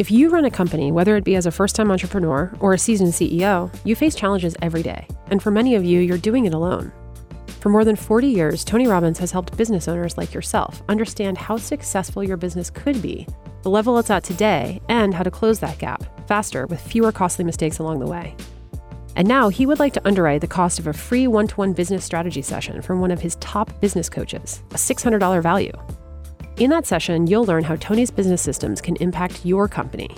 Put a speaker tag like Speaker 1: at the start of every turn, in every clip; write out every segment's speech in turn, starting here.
Speaker 1: If you run a company, whether it be as a first time entrepreneur or a seasoned CEO, you face challenges every day. And for many of you, you're doing it alone. For more than 40 years, Tony Robbins has helped business owners like yourself understand how successful your business could be, the level it's at today, and how to close that gap faster with fewer costly mistakes along the way. And now he would like to underwrite the cost of a free one to one business strategy session from one of his top business coaches, a $600 value. In that session, you'll learn how Tony's business systems can impact your company.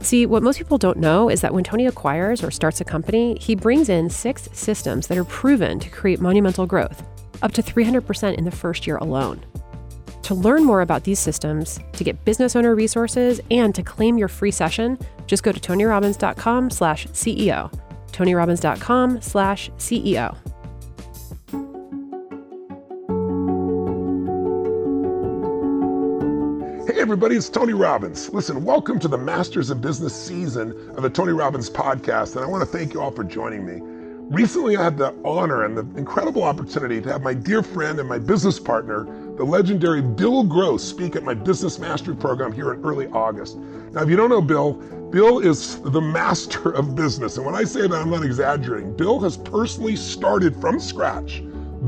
Speaker 1: See, what most people don't know is that when Tony acquires or starts a company, he brings in six systems that are proven to create monumental growth, up to 300% in the first year alone. To learn more about these systems, to get business owner resources, and to claim your free session, just go to tonyrobbins.com slash
Speaker 2: Hey, everybody, it's Tony Robbins. Listen, welcome to the Masters of Business season of the Tony Robbins podcast, and I want to thank you all for joining me. Recently, I had the honor and the incredible opportunity to have my dear friend and my business partner, the legendary Bill Gross, speak at my Business Mastery program here in early August. Now, if you don't know Bill, Bill is the master of business. And when I say that, I'm not exaggerating. Bill has personally started from scratch,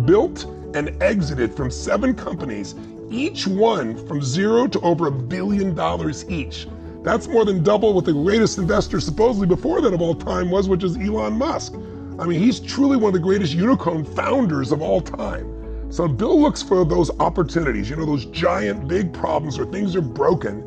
Speaker 2: built and exited from seven companies each one from zero to over a billion dollars each. That's more than double what the greatest investor supposedly before that of all time was, which is Elon Musk. I mean, he's truly one of the greatest unicorn founders of all time. So Bill looks for those opportunities, you know, those giant big problems where things are broken,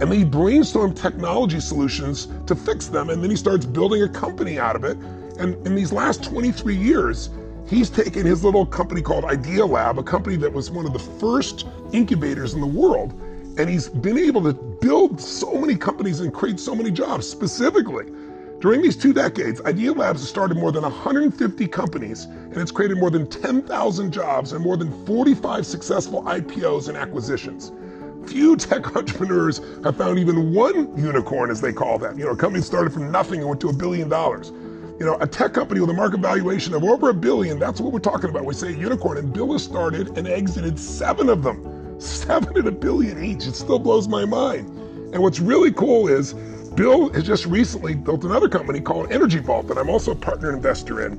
Speaker 2: and then he brainstorms technology solutions to fix them, and then he starts building a company out of it. And in these last 23 years, He's taken his little company called Idealab, a company that was one of the first incubators in the world, and he's been able to build so many companies and create so many jobs. Specifically, during these two decades, Idealabs has started more than 150 companies, and it's created more than 10,000 jobs and more than 45 successful IPOs and acquisitions. Few tech entrepreneurs have found even one unicorn, as they call them. You know, a company started from nothing and went to a billion dollars you know, a tech company with a market valuation of over a billion, that's what we're talking about. We say unicorn, and Bill has started and exited seven of them, seven at a billion each. It still blows my mind. And what's really cool is Bill has just recently built another company called Energy Vault that I'm also a partner investor in.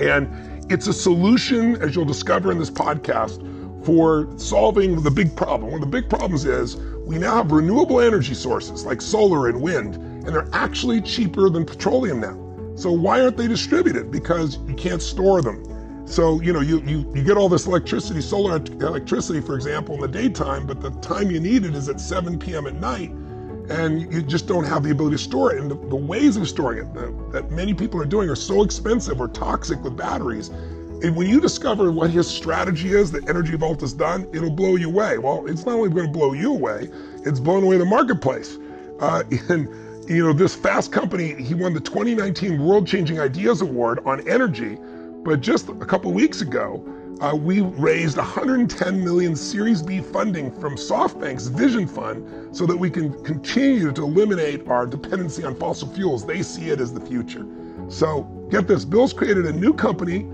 Speaker 2: And it's a solution, as you'll discover in this podcast, for solving the big problem. One of the big problems is we now have renewable energy sources like solar and wind, and they're actually cheaper than petroleum now. So why aren't they distributed? Because you can't store them. So, you know, you, you, you get all this electricity, solar electricity, for example, in the daytime, but the time you need it is at 7 p.m. at night, and you just don't have the ability to store it. And the, the ways of storing it the, that many people are doing are so expensive or toxic with batteries. And when you discover what his strategy is that Energy Vault has done, it'll blow you away. Well, it's not only going to blow you away, it's blowing away the marketplace. Uh, and you know, this fast company, he won the 2019 World Changing Ideas Award on energy. But just a couple weeks ago, uh, we raised 110 million Series B funding from SoftBank's Vision Fund so that we can continue to eliminate our dependency on fossil fuels. They see it as the future. So get this, Bill's created a new company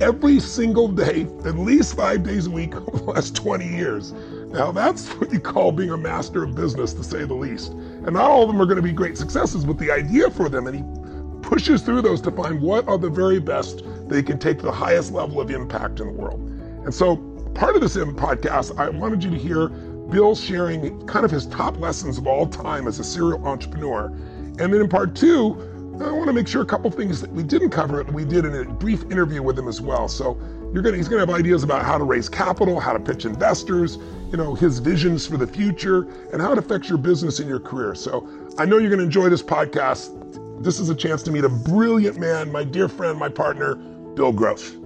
Speaker 2: every single day, at least five days a week over the last 20 years. Now that's what you call being a master of business, to say the least. And not all of them are going to be great successes, but the idea for them, and he pushes through those to find what are the very best they can take to the highest level of impact in the world. And so part of this podcast, I wanted you to hear Bill sharing kind of his top lessons of all time as a serial entrepreneur. And then in part two, I want to make sure a couple things that we didn't cover we did in a brief interview with him as well. So you're gonna he's gonna have ideas about how to raise capital, how to pitch investors, you know, his visions for the future, and how it affects your business and your career. So I know you're gonna enjoy this podcast. This is a chance to meet a brilliant man, my dear friend, my partner, Bill Gross.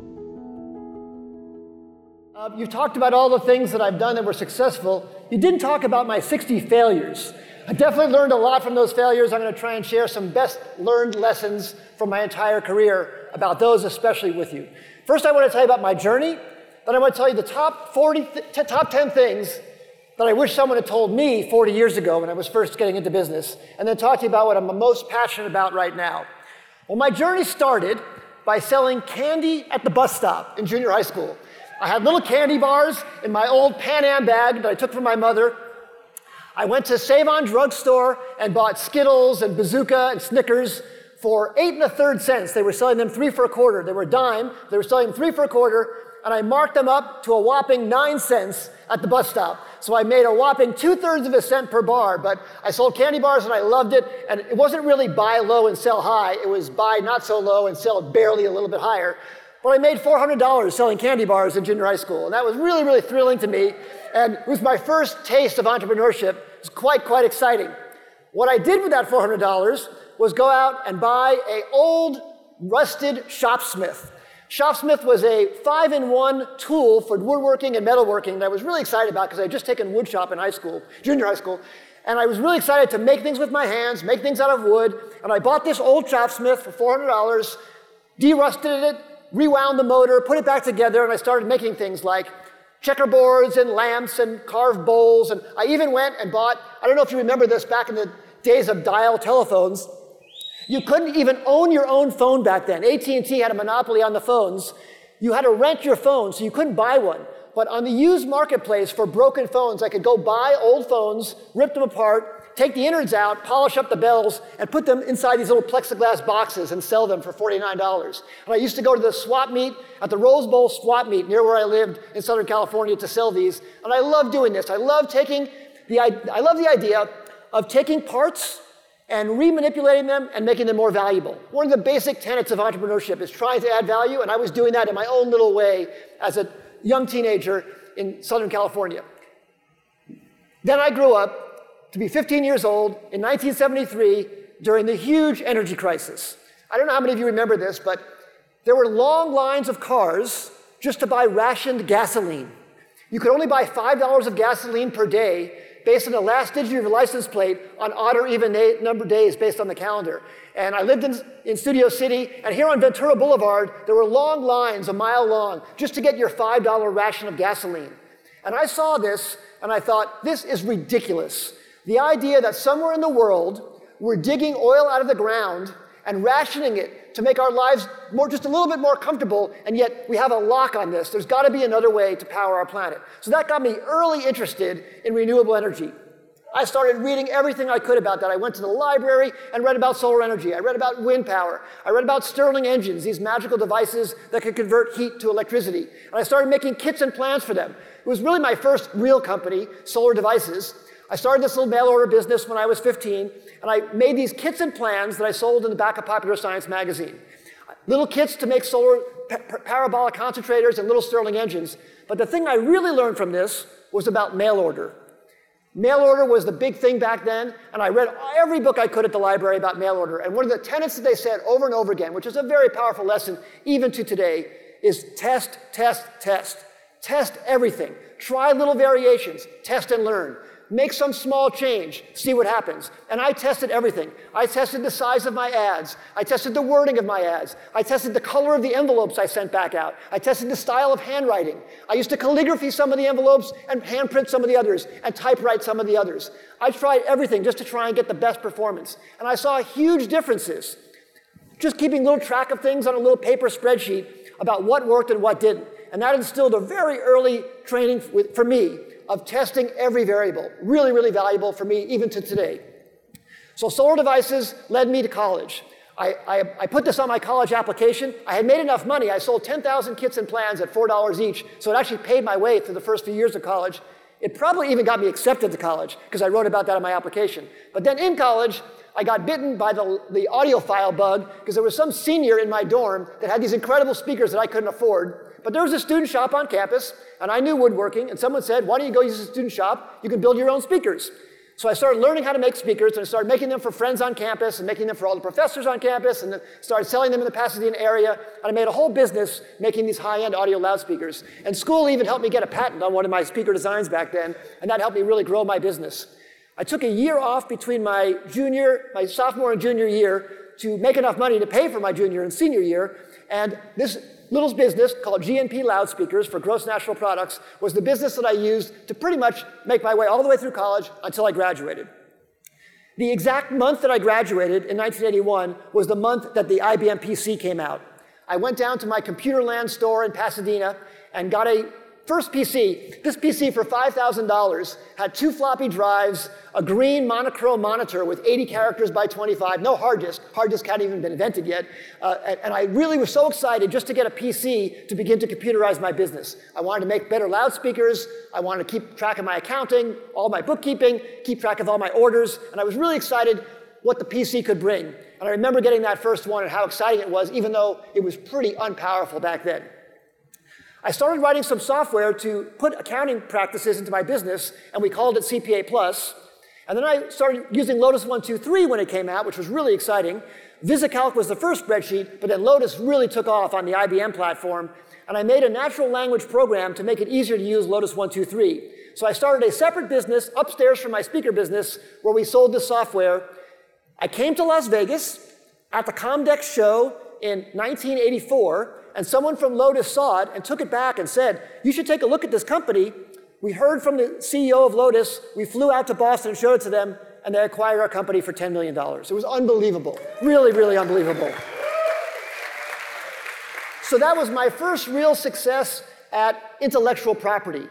Speaker 3: Uh, you've talked about all the things that I've done that were successful. You didn't talk about my 60 failures. I definitely learned a lot from those failures. I'm going to try and share some best learned lessons from my entire career about those, especially with you. First, I want to tell you about my journey. Then I want to tell you the top 40, th- top 10 things that I wish someone had told me 40 years ago when I was first getting into business. And then talk to you about what I'm most passionate about right now. Well, my journey started by selling candy at the bus stop in junior high school. I had little candy bars in my old Pan Am bag that I took from my mother I went to Save On Drugstore and bought Skittles and Bazooka and Snickers for eight and a third cents. They were selling them three for a quarter. They were a dime. They were selling them three for a quarter, and I marked them up to a whopping nine cents at the bus stop. So I made a whopping two thirds of a cent per bar, but I sold candy bars and I loved it. And it wasn't really buy low and sell high, it was buy not so low and sell barely a little bit higher. But I made $400 selling candy bars in junior high school, and that was really, really thrilling to me. And it was my first taste of entrepreneurship. It was quite, quite exciting. What I did with that $400 was go out and buy a old, rusted shopsmith. Shopsmith was a five-in-one tool for woodworking and metalworking that I was really excited about because I had just taken wood shop in high school, junior high school, and I was really excited to make things with my hands, make things out of wood. And I bought this old shopsmith for $400, derusted it, rewound the motor, put it back together, and I started making things like checkerboards and lamps and carved bowls. And I even went and bought, I don't know if you remember this back in the days of dial telephones. You couldn't even own your own phone back then. AT&T had a monopoly on the phones. You had to rent your phone, so you couldn't buy one. But on the used marketplace for broken phones, I could go buy old phones, rip them apart, take the innards out, polish up the bells, and put them inside these little plexiglass boxes and sell them for $49. And I used to go to the swap meet at the Rose Bowl swap meet near where I lived in Southern California to sell these. And I love doing this. I love taking the, I love the idea of taking parts and remanipulating them and making them more valuable. One of the basic tenets of entrepreneurship is trying to add value, and I was doing that in my own little way as a young teenager in Southern California. Then I grew up to be 15 years old in 1973 during the huge energy crisis. I don't know how many of you remember this, but there were long lines of cars just to buy rationed gasoline. You could only buy $5 of gasoline per day based on the last digit of your license plate on odd or even number days based on the calendar. And I lived in, in Studio City, and here on Ventura Boulevard, there were long lines, a mile long, just to get your $5 ration of gasoline. And I saw this, and I thought, this is ridiculous. The idea that somewhere in the world we're digging oil out of the ground and rationing it to make our lives more, just a little bit more comfortable, and yet we have a lock on this. There's got to be another way to power our planet. So that got me early interested in renewable energy. I started reading everything I could about that. I went to the library and read about solar energy. I read about wind power. I read about Stirling engines, these magical devices that could convert heat to electricity. And I started making kits and plans for them. It was really my first real company, Solar Devices. I started this little mail order business when I was 15, and I made these kits and plans that I sold in the back of Popular Science magazine. Little kits to make solar parabolic concentrators and little Stirling engines. But the thing I really learned from this was about mail order. Mail order was the big thing back then, and I read every book I could at the library about mail order. And one of the tenets that they said over and over again, which is a very powerful lesson even to today, is test, test, test. Test everything. Try little variations. Test and learn make some small change, see what happens. And I tested everything. I tested the size of my ads. I tested the wording of my ads. I tested the color of the envelopes I sent back out. I tested the style of handwriting. I used to calligraphy some of the envelopes and handprint some of the others and typewrite some of the others. I tried everything just to try and get the best performance. And I saw huge differences. Just keeping little track of things on a little paper spreadsheet about what worked and what didn't. And that instilled a very early training for me of testing every variable. Really, really valuable for me even to today. So solar devices led me to college. I, I, I, put this on my college application. I had made enough money. I sold 10,000 kits and plans at $4 each, so it actually paid my way through the first few years of college. It probably even got me accepted to college because I wrote about that in my application. But then in college, I got bitten by the, the audiophile bug because there was some senior in my dorm that had these incredible speakers that I couldn't afford. But there was a student shop on campus, and I knew woodworking, and someone said, Why don't you go use a student shop? You can build your own speakers. So I started learning how to make speakers, and I started making them for friends on campus, and making them for all the professors on campus, and then started selling them in the Pasadena area. And I made a whole business making these high end audio loudspeakers. And school even helped me get a patent on one of my speaker designs back then, and that helped me really grow my business. I took a year off between my junior, my sophomore and junior year to make enough money to pay for my junior and senior year. And this little business called GNP Loudspeakers for Gross National Products was the business that I used to pretty much make my way all the way through college until I graduated. The exact month that I graduated in 1981 was the month that the IBM PC came out. I went down to my Computerland store in Pasadena and got a First PC, this PC for $5,000 had two floppy drives, a green monochrome monitor with 80 characters by 25, no hard disk. Hard disk hadn't even been invented yet. Uh, and, and, I really was so excited just to get a PC to begin to computerize my business. I wanted to make better loudspeakers. I wanted to keep track of my accounting, all my bookkeeping, keep track of all my orders. And I was really excited what the PC could bring. And I remember getting that first one and how exciting it was, even though it was pretty unpowerful back then. I started writing some software to put accounting practices into my business, and we called it CPA Plus. And then I started using Lotus 123 when it came out, which was really exciting. VisiCalc was the first spreadsheet, but then Lotus really took off on the IBM platform. And I made a natural language program to make it easier to use Lotus 123. So I started a separate business upstairs from my speaker business where we sold this software. I came to Las Vegas at the Comdex show in 1984 and someone from Lotus saw it and took it back and said, You should take a look at this company. We heard from the CEO of Lotus. We flew out to Boston and showed it to them, and they acquired our company for $10 million. It was unbelievable. Really, really unbelievable. So that was my first real success at intellectual property.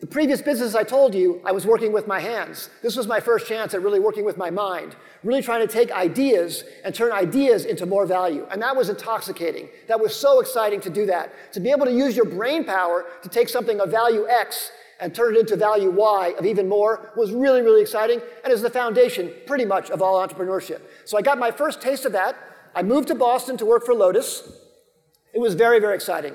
Speaker 3: The previous business I told you, I was working with my hands. This was my first chance at really working with my mind, really trying to take ideas and turn ideas into more value. And that was intoxicating. That was so exciting to do that. To be able to use your brain power to take something of value X and turn it into value Y of even more was really, really exciting and is the foundation pretty much of all entrepreneurship. So I got my first taste of that. I moved to Boston to work for Lotus. It was very, very exciting.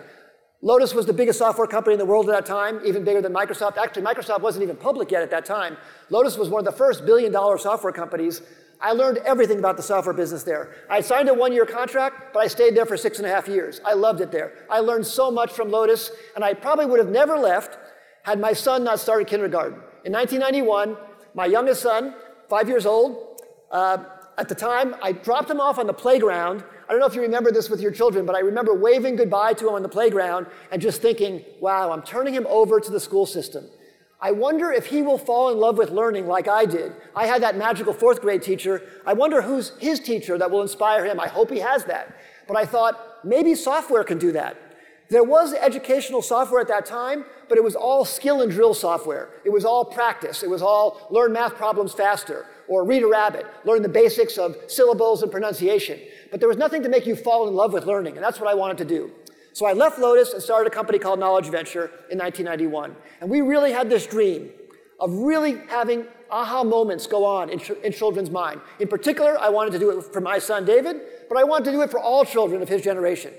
Speaker 3: Lotus was the biggest software company in the world at that time, even bigger than Microsoft. Actually, Microsoft wasn't even public yet at that time. Lotus was one of the first billion dollar software companies. I learned everything about the software business there. I signed a one year contract, but I stayed there for six and a half years. I loved it there. I learned so much from Lotus, and I probably would have never left had my son not started kindergarten. In 1991, my youngest son, five years old, uh, at the time, I dropped him off on the playground I don't know if you remember this with your children, but I remember waving goodbye to him on the playground and just thinking, wow, I'm turning him over to the school system. I wonder if he will fall in love with learning like I did. I had that magical fourth grade teacher. I wonder who's his teacher that will inspire him. I hope he has that. But I thought, maybe software can do that. There was educational software at that time, but it was all skill and drill software. It was all practice. It was all learn math problems faster, or read a rabbit, learn the basics of syllables and pronunciation but there was nothing to make you fall in love with learning, and that's what I wanted to do. So I left Lotus and started a company called Knowledge Adventure in 1991. And we really had this dream of really having aha moments go on in, in, children's mind. In particular, I wanted to do it for my son David, but I wanted to do it for all children of his generation.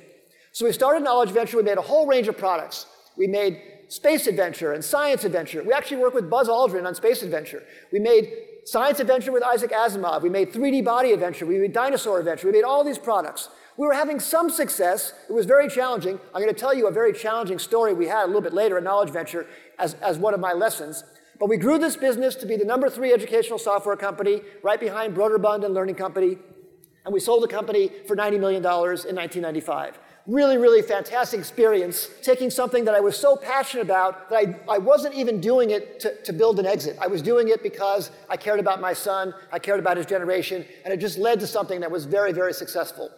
Speaker 3: So we started Knowledge Adventure. We made a whole range of products. We made space adventure and science adventure. We actually worked with Buzz Aldrin on space adventure. We made Science Adventure with Isaac Asimov. We made 3D Body Adventure. We made Dinosaur Adventure. We made all these products. We were having some success. It was very challenging. I'm going to tell you a very challenging story we had a little bit later in Knowledge Adventure as, as one of my lessons. But we grew this business to be the number three educational software company, right behind Broderbund and Learning Company. And we sold the company for $90 million in 1995 really, really fantastic experience taking something that I was so passionate about that I, I wasn't even doing it to, to build an exit. I was doing it because I cared about my son, I cared about his generation, and it just led to something that was very, very successful.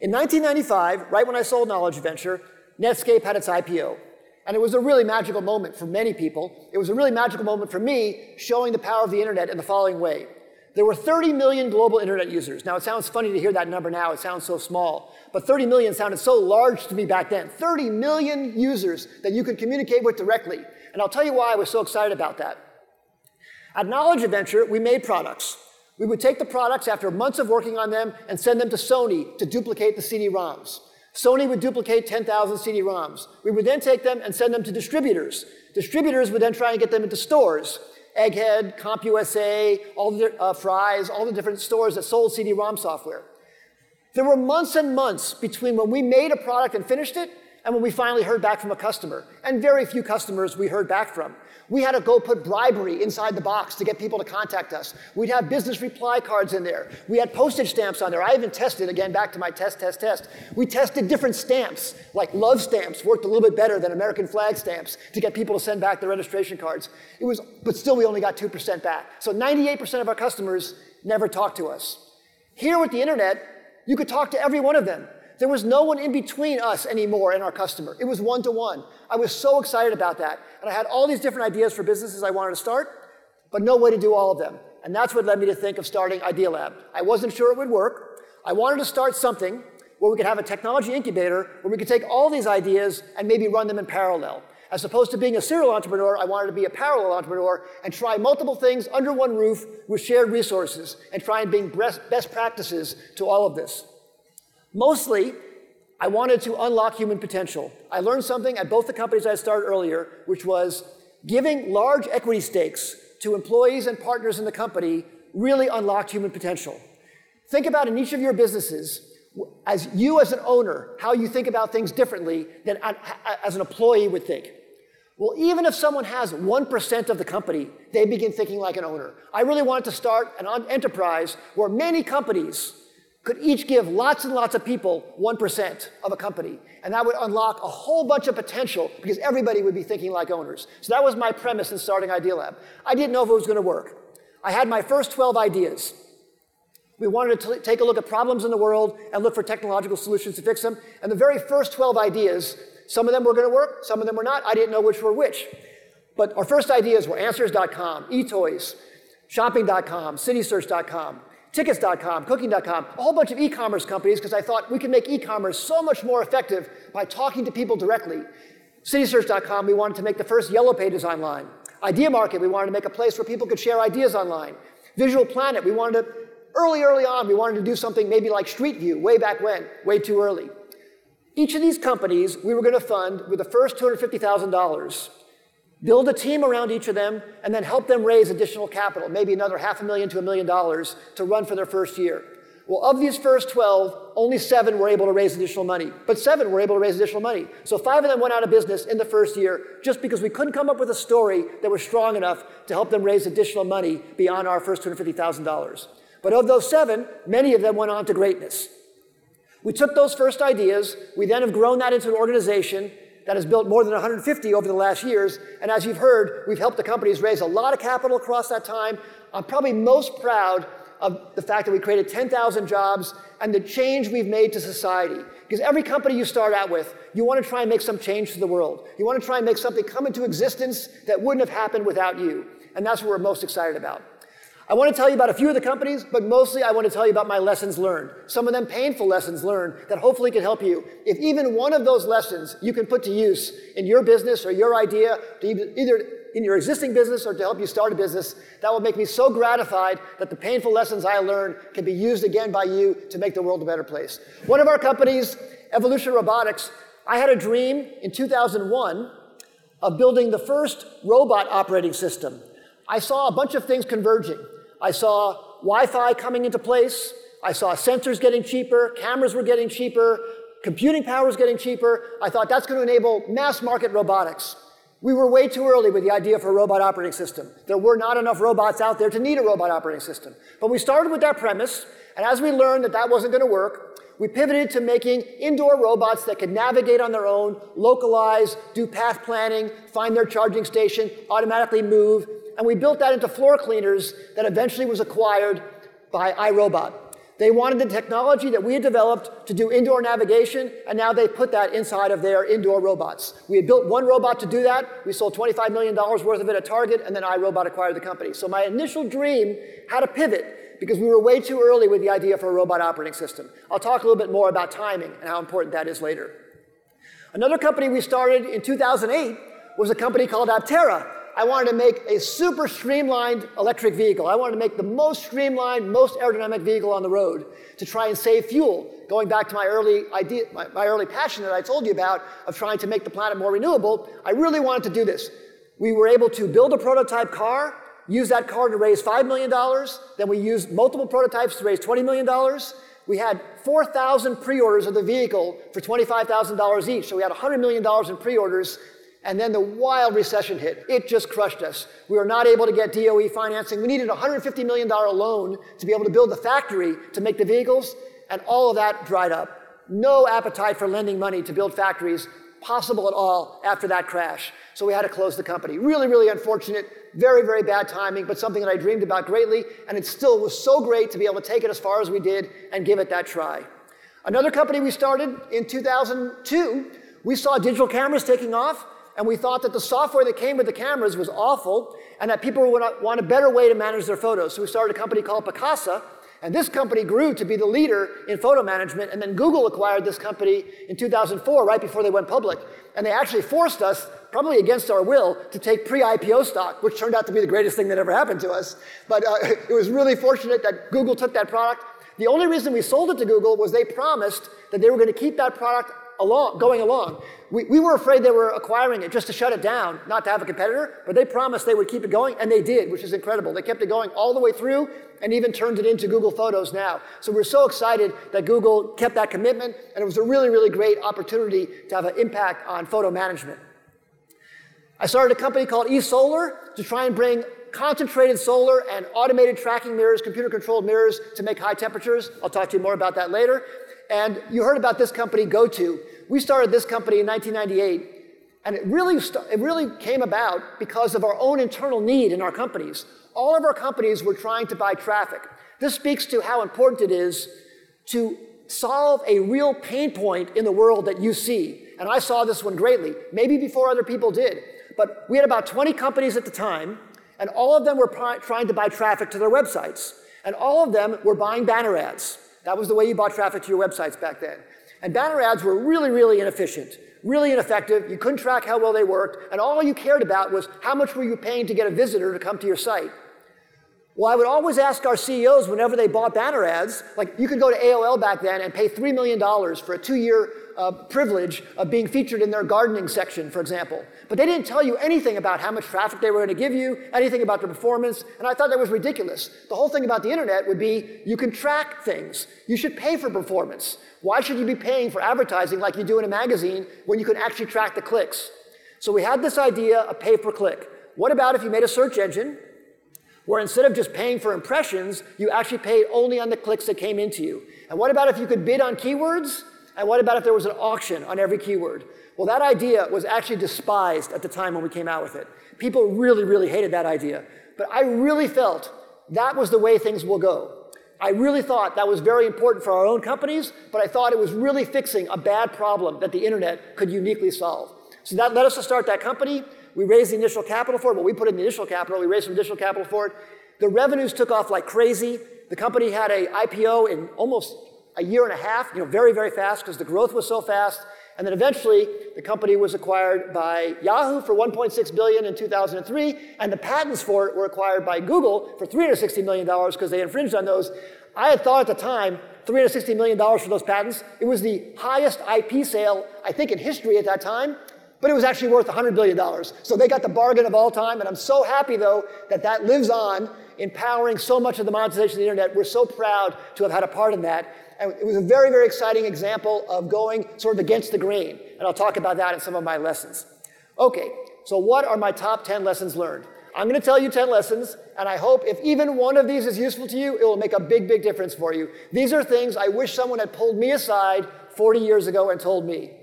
Speaker 3: In 1995, right when I sold Knowledge Adventure, Netscape had its IPO. And it was a really magical moment for many people. It was a really magical moment for me, showing the power of the internet in the following way. There were 30 million global internet users. Now, it sounds funny to hear that number now, it sounds so small. But 30 million sounded so large to me back then. 30 million users that you could communicate with directly. And I'll tell you why I was so excited about that. At Knowledge Adventure, we made products. We would take the products after months of working on them and send them to Sony to duplicate the CD-ROMs. Sony would duplicate 10,000 CD-ROMs. We would then take them and send them to distributors. Distributors would then try and get them into stores. Egghead, CompUSA, all the uh, Fry's, all the different stores that sold CD-ROM software. There were months and months between when we made a product and finished it and when we finally heard back from a customer. And very few customers we heard back from. We had to go put bribery inside the box to get people to contact us. We'd have business reply cards in there. We had postage stamps on there. I even tested, again, back to my test, test, test. We tested different stamps, like love stamps worked a little bit better than American flag stamps to get people to send back their registration cards. It was, but still, we only got 2% back. So 98% of our customers never talked to us. Here with the internet, you could talk to every one of them. There was no one in between us anymore and our customer. It was one to one. I was so excited about that. And I had all these different ideas for businesses I wanted to start, but no way to do all of them. And that's what led me to think of starting Idealab. I wasn't sure it would work. I wanted to start something where we could have a technology incubator where we could take all these ideas and maybe run them in parallel. As opposed to being a serial entrepreneur, I wanted to be a parallel entrepreneur and try multiple things under one roof with shared resources and try and bring best practices to all of this. Mostly, I wanted to unlock human potential. I learned something at both the companies I started earlier, which was giving large equity stakes to employees and partners in the company really unlocked human potential. Think about in each of your businesses as you as an owner, how you think about things differently than as an employee would think. Well, even if someone has 1% of the company, they begin thinking like an owner. I really wanted to start an enterprise where many companies could each give lots and lots of people 1% of a company. And that would unlock a whole bunch of potential because everybody would be thinking like owners. So that was my premise in starting Idealab. I didn't know if it was going to work. I had my first 12 ideas. We wanted to take a look at problems in the world and look for technological solutions to fix them. And the very first 12 ideas, some of them were going to work, some of them were not. I didn't know which were which. But our first ideas were answers.com, eToys, shopping.com, citysearch.com, tickets.com, cooking.com, a whole bunch of e commerce companies because I thought we could make e commerce so much more effective by talking to people directly. Citysearch.com, we wanted to make the first yellow pages online. Idea Market, we wanted to make a place where people could share ideas online. Visual Planet, we wanted to Early, early on, we wanted to do something maybe like Street View, way back when, way too early. Each of these companies we were going to fund with the first $250,000, build a team around each of them, and then help them raise additional capital, maybe another half a million to a million dollars to run for their first year. Well, of these first 12, only seven were able to raise additional money, but seven were able to raise additional money. So five of them went out of business in the first year just because we couldn't come up with a story that was strong enough to help them raise additional money beyond our first $250,000. But of those seven, many of them went on to greatness. We took those first ideas, we then have grown that into an organization that has built more than 150 over the last years. And as you've heard, we've helped the companies raise a lot of capital across that time. I'm probably most proud of the fact that we created 10,000 jobs and the change we've made to society. Because every company you start out with, you want to try and make some change to the world. You want to try and make something come into existence that wouldn't have happened without you. And that's what we're most excited about. I want to tell you about a few of the companies, but mostly I want to tell you about my lessons learned. Some of them painful lessons learned that hopefully can help you. If even one of those lessons you can put to use in your business or your idea, either in your existing business or to help you start a business, that will make me so gratified that the painful lessons I learned can be used again by you to make the world a better place. One of our companies, Evolution Robotics, I had a dream in 2001 of building the first robot operating system. I saw a bunch of things converging. I saw Wi Fi coming into place. I saw sensors getting cheaper, cameras were getting cheaper, computing power was getting cheaper. I thought that's going to enable mass market robotics. We were way too early with the idea for a robot operating system. There were not enough robots out there to need a robot operating system. But we started with that premise, and as we learned that that wasn't going to work, we pivoted to making indoor robots that could navigate on their own, localize, do path planning, find their charging station, automatically move, and we built that into floor cleaners that eventually was acquired by iRobot. They wanted the technology that we had developed to do indoor navigation, and now they put that inside of their indoor robots. We had built one robot to do that. We sold $25 million worth of it at Target, and then iRobot acquired the company. So my initial dream had a pivot because we were way too early with the idea for a robot operating system. I'll talk a little bit more about timing and how important that is later. Another company we started in 2008 was a company called Aptera. I wanted to make a super streamlined electric vehicle. I wanted to make the most streamlined, most aerodynamic vehicle on the road to try and save fuel. Going back to my early idea, my, my early passion that I told you about of trying to make the planet more renewable, I really wanted to do this. We were able to build a prototype car, use that car to raise $5 million. Then we used multiple prototypes to raise $20 million. We had 4,000 pre orders of the vehicle for $25,000 each. So we had $100 million in pre orders and then the wild recession hit. It just crushed us. We were not able to get DOE financing. We needed a $150 million loan to be able to build the factory to make the vehicles, and all of that dried up. No appetite for lending money to build factories possible at all after that crash. So we had to close the company. Really, really unfortunate, very, very bad timing, but something that I dreamed about greatly, and it still was so great to be able to take it as far as we did and give it that try. Another company we started in 2002, we saw digital cameras taking off, and we thought that the software that came with the cameras was awful, and that people would want a better way to manage their photos. So we started a company called Picasa, and this company grew to be the leader in photo management. And then Google acquired this company in 2004, right before they went public. And they actually forced us, probably against our will, to take pre IPO stock, which turned out to be the greatest thing that ever happened to us. But uh, it was really fortunate that Google took that product. The only reason we sold it to Google was they promised that they were going to keep that product along, going along. We, we were afraid they were acquiring it just to shut it down, not to have a competitor, but they promised they would keep it going, and they did, which is incredible. They kept it going all the way through and even turned it into Google Photos now. So we're so excited that Google kept that commitment, and it was a really, really great opportunity to have an impact on photo management. I started a company called eSolar to try and bring concentrated solar and automated tracking mirrors, computer controlled mirrors to make high temperatures. I'll talk to you more about that later. And you heard about this company, GoTo. We started this company in 1998, and it really, st- it really came about because of our own internal need in our companies. All of our companies were trying to buy traffic. This speaks to how important it is to solve a real pain point in the world that you see. And I saw this one greatly, maybe before other people did. But we had about 20 companies at the time, and all of them were trying to buy traffic to their websites. And all of them were buying banner ads. That was the way you bought traffic to your websites back then. And banner ads were really, really inefficient, really ineffective. You couldn't track how well they worked, and all you cared about was how much were you paying to get a visitor to come to your site. Well, I would always ask our CEOs whenever they bought banner ads, like you could go to AOL back then and pay $3 million for a two year uh, privilege of being featured in their gardening section, for example. But they didn't tell you anything about how much traffic they were going to give you, anything about the performance, and I thought that was ridiculous. The whole thing about the internet would be you can track things. You should pay for performance. Why should you be paying for advertising like you do in a magazine when you can actually track the clicks? So we had this idea of pay per click. What about if you made a search engine where instead of just paying for impressions, you actually paid only on the clicks that came into you. And what about if you could bid on keywords? And what about if there was an auction on every keyword? Well, that idea was actually despised at the time when we came out with it. People really, really hated that idea. But I really felt that was the way things will go. I really thought that was very important for our own companies, but I thought it was really fixing a bad problem that the internet could uniquely solve. So that led us to start that company. We raised the initial capital for it. Well, we put in the initial capital. We raised some additional capital for it. The revenues took off like crazy. The company had a IPO in almost a year and a half, you know, very, very fast because the growth was so fast. And then eventually, the company was acquired by Yahoo for 1.6 billion in 2003, and the patents for it were acquired by Google for 360 million dollars because they infringed on those. I had thought at the time, 360 million dollars for those patents. It was the highest IP sale I think in history at that time but it was actually worth $100 billion. So they got the bargain of all time, and I'm so happy, though, that that lives on, empowering so much of the monetization of the internet. We're so proud to have had a part in that. And it was a very, very exciting example of going sort of against the grain, and I'll talk about that in some of my lessons. Okay, so what are my top 10 lessons learned? I'm going to tell you 10 lessons, and I hope if even one of these is useful to you, it will make a big, big difference for you. These are things I wish someone had pulled me aside 40 years ago and told me.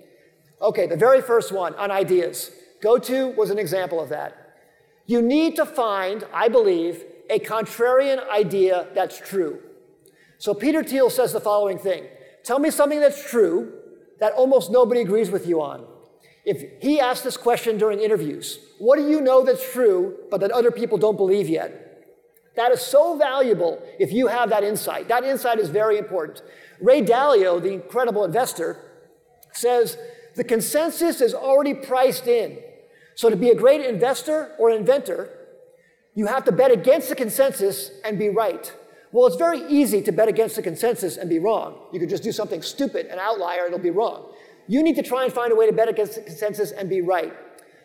Speaker 3: Okay, the very first one on ideas. GoTo was an example of that. You need to find, I believe, a contrarian idea that's true. So Peter Thiel says the following thing Tell me something that's true that almost nobody agrees with you on. If he asked this question during interviews, what do you know that's true but that other people don't believe yet? That is so valuable if you have that insight. That insight is very important. Ray Dalio, the incredible investor, says the consensus is already priced in. So to be a great investor or inventor, you have to bet against the consensus and be right. Well, it's very easy to bet against the consensus and be wrong. You could just do something stupid, an outlier, and it'll be wrong. You need to try and find a way to bet against the consensus and be right.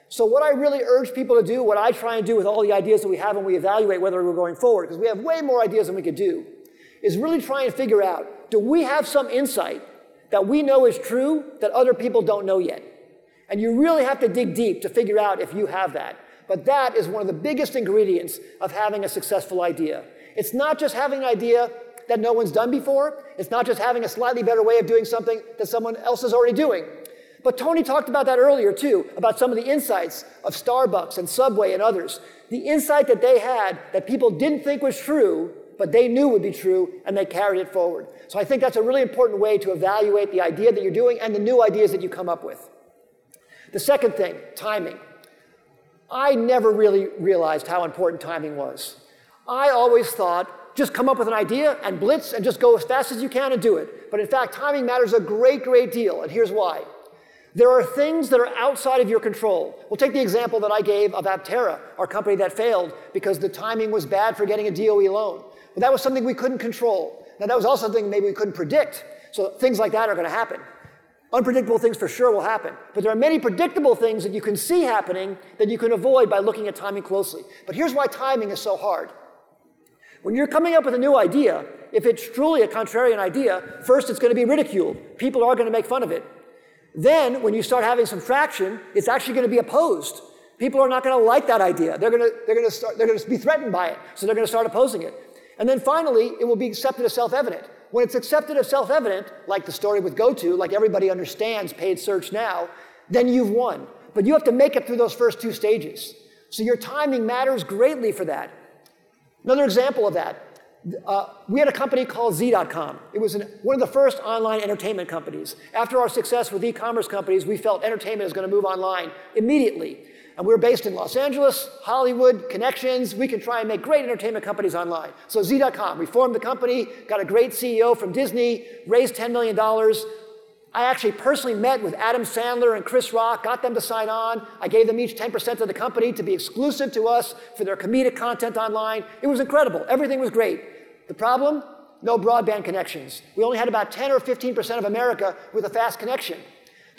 Speaker 3: So, what I really urge people to do, what I try and do with all the ideas that we have and we evaluate whether we're going forward, because we have way more ideas than we could do, is really try and figure out do we have some insight that we know is true that other people don't know yet. And you really have to dig deep to figure out if you have that. But that is one of the biggest ingredients of having a successful idea. It's not just having an idea that no one's done before, it's not just having a slightly better way of doing something that someone else is already doing. But Tony talked about that earlier too, about some of the insights of Starbucks and Subway and others. The insight that they had that people didn't think was true, but they knew would be true and they carried it forward. So I think that's a really important way to evaluate the idea that you're doing and the new ideas that you come up with. The second thing, timing. I never really realized how important timing was. I always thought just come up with an idea and blitz and just go as fast as you can and do it. But in fact, timing matters a great, great deal, and here's why. There are things that are outside of your control. We'll take the example that I gave of Aptera, our company that failed because the timing was bad for getting a DOE loan. But that was something we couldn't control. Now, that was also something maybe we couldn't predict. So things like that are going to happen. Unpredictable things for sure will happen. But there are many predictable things that you can see happening that you can avoid by looking at timing closely. But here's why timing is so hard. When you're coming up with a new idea, if it's truly a contrarian idea, first it's going to be ridiculed. People are going to make fun of it. Then, when you start having some traction, it's actually going to be opposed. People are not going to like that idea. They're going to, they're going to, start, they're going to be threatened by it, so they're going to start opposing it. And then finally, it will be accepted as self evident. When it's accepted as self evident, like the story with GoTo, like everybody understands paid search now, then you've won. But you have to make it through those first two stages. So your timing matters greatly for that. Another example of that uh, we had a company called Z.com. It was an, one of the first online entertainment companies. After our success with e commerce companies, we felt entertainment is going to move online immediately. And we were based in Los Angeles, Hollywood, connections. We can try and make great entertainment companies online. So Z.com, we formed the company, got a great CEO from Disney, raised $10 million. I actually personally met with Adam Sandler and Chris Rock, got them to sign on. I gave them each 10% of the company to be exclusive to us for their comedic content online. It was incredible. Everything was great. The problem? No broadband connections. We only had about 10 or 15% of America with a fast connection.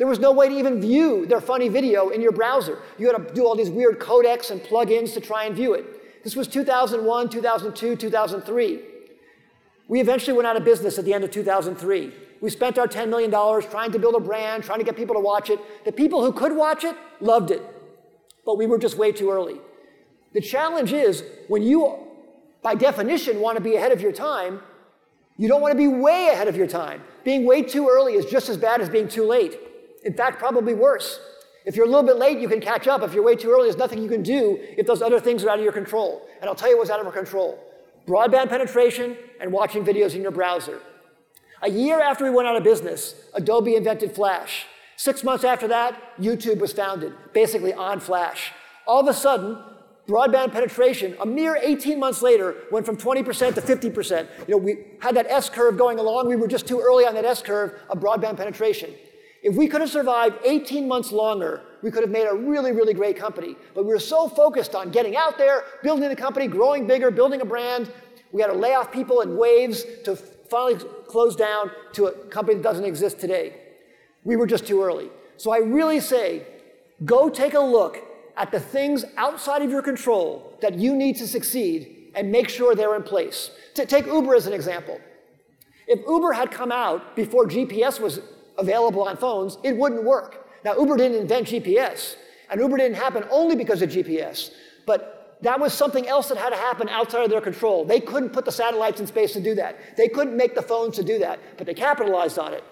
Speaker 3: There was no way to even view their funny video in your browser. You had to do all these weird codecs and plugins to try and view it. This was 2001, 2002, 2003. We eventually went out of business at the end of 2003. We spent our $10 million trying to build a brand, trying to get people to watch it. The people who could watch it loved it, but we were just way too early. The challenge is when you, by definition, want to be ahead of your time, you don't want to be way ahead of your time. Being way too early is just as bad as being too late. In fact, probably worse. If you're a little bit late, you can catch up. If you're way too early, there's nothing you can do if those other things are out of your control. And I'll tell you what's out of our control broadband penetration and watching videos in your browser. A year after we went out of business, Adobe invented Flash. Six months after that, YouTube was founded, basically on Flash. All of a sudden, broadband penetration, a mere 18 months later, went from 20% to 50%. You know, we had that S curve going along. We were just too early on that S curve of broadband penetration. If we could have survived 18 months longer, we could have made a really, really great company. But we were so focused on getting out there, building the company, growing bigger, building a brand. We had to lay off people in waves to finally close down to a company that doesn't exist today. We were just too early. So I really say go take a look at the things outside of your control that you need to succeed and make sure they're in place. To take Uber as an example. If Uber had come out before GPS was available on phones, it wouldn't work. Now, Uber didn't invent GPS, and Uber didn't happen only because of GPS. But that was something else that had to happen outside of their control. They couldn't put the satellites in space to do that. They couldn't make the phones to do that, but they capitalized on it.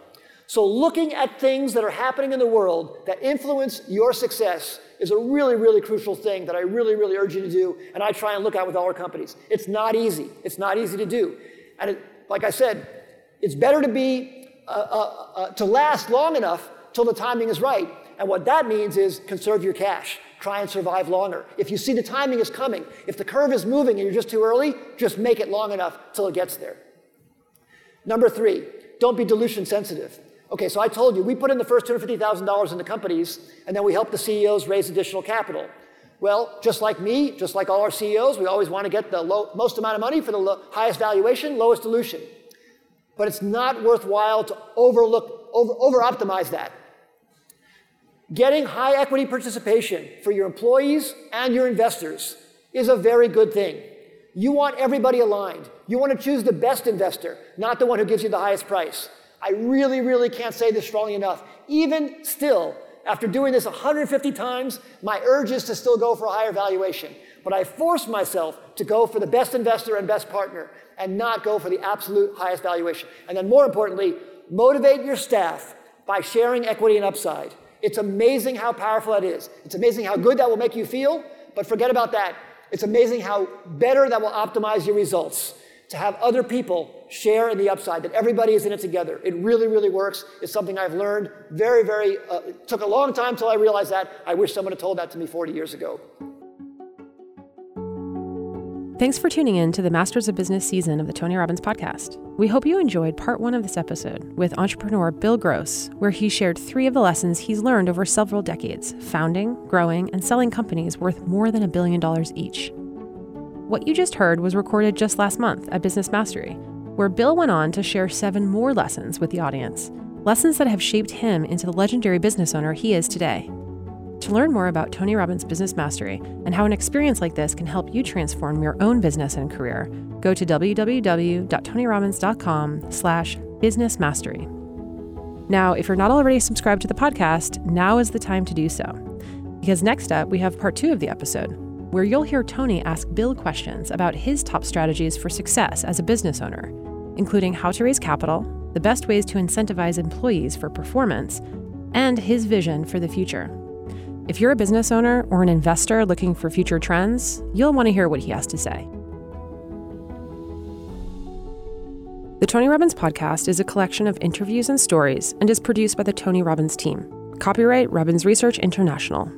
Speaker 3: So, looking at things that are happening in the world that influence your success is a really, really crucial thing that I really, really urge you to do, and I try and look at with all our companies. It's not easy. It's not easy to do. And it, like I said, it's better to be, uh, uh, uh, to last long enough till the timing is right. And what that means is conserve your cash try and survive longer. If you see the timing is coming, if the curve is moving and you're just too early, just make it long enough till it gets there. Number three, don't be dilution sensitive. Okay, so I told you, we put in the first $250,000 into companies, and then we help the CEOs raise additional capital. Well, just like me, just like all our CEOs, we always want to get the low, most amount of money for the lo- highest valuation, lowest dilution. But it's not worthwhile to overlook, over, over optimize that. Getting high equity participation for your employees and your investors is a very good thing. You want everybody aligned. You want to choose the best investor, not the one who gives you the highest price. I really, really can't say this strongly enough. Even still, after doing this 150 times, my urge is to still go for a higher valuation. But I force myself to go for the best investor and best partner and not go for the absolute highest valuation. And then, more importantly, motivate your staff by sharing equity and upside. It's amazing how powerful that is. It's amazing how good that will make you feel, but forget about that. It's amazing how better that will optimize your results. to have other people share in the upside, that everybody is in it together. It really, really works. It's something I've learned very, very, uh, took a long time till I realized that. I wish someone had told that to me 40 years ago.
Speaker 1: Thanks for tuning in to the Masters of Business season of the Tony Robbins podcast. We hope you enjoyed part one of this episode with entrepreneur Bill Gross, where he shared three of the lessons he's learned over several decades founding, growing, and selling companies worth more than a billion dollars each. What you just heard was recorded just last month at Business Mastery, where Bill went on to share seven more lessons with the audience, lessons that have shaped him into the legendary business owner he is today. To learn more about Tony Robbins Business Mastery and how an experience like this can help you transform your own business and career, go to www.tonyrobbins.com slash. Now, if you're not already subscribed to the podcast, now is the time to do so. Because next up, we have part two of the episode, where you'll hear Tony ask Bill questions about his top strategies for success as a business owner, including how to raise capital, the best ways to incentivize employees for performance, and his vision for the future. If you're a business owner or an investor looking for future trends, you'll want to hear what he has to say. The Tony Robbins podcast is a collection of interviews and stories and is produced by the Tony Robbins team. Copyright Robbins Research International.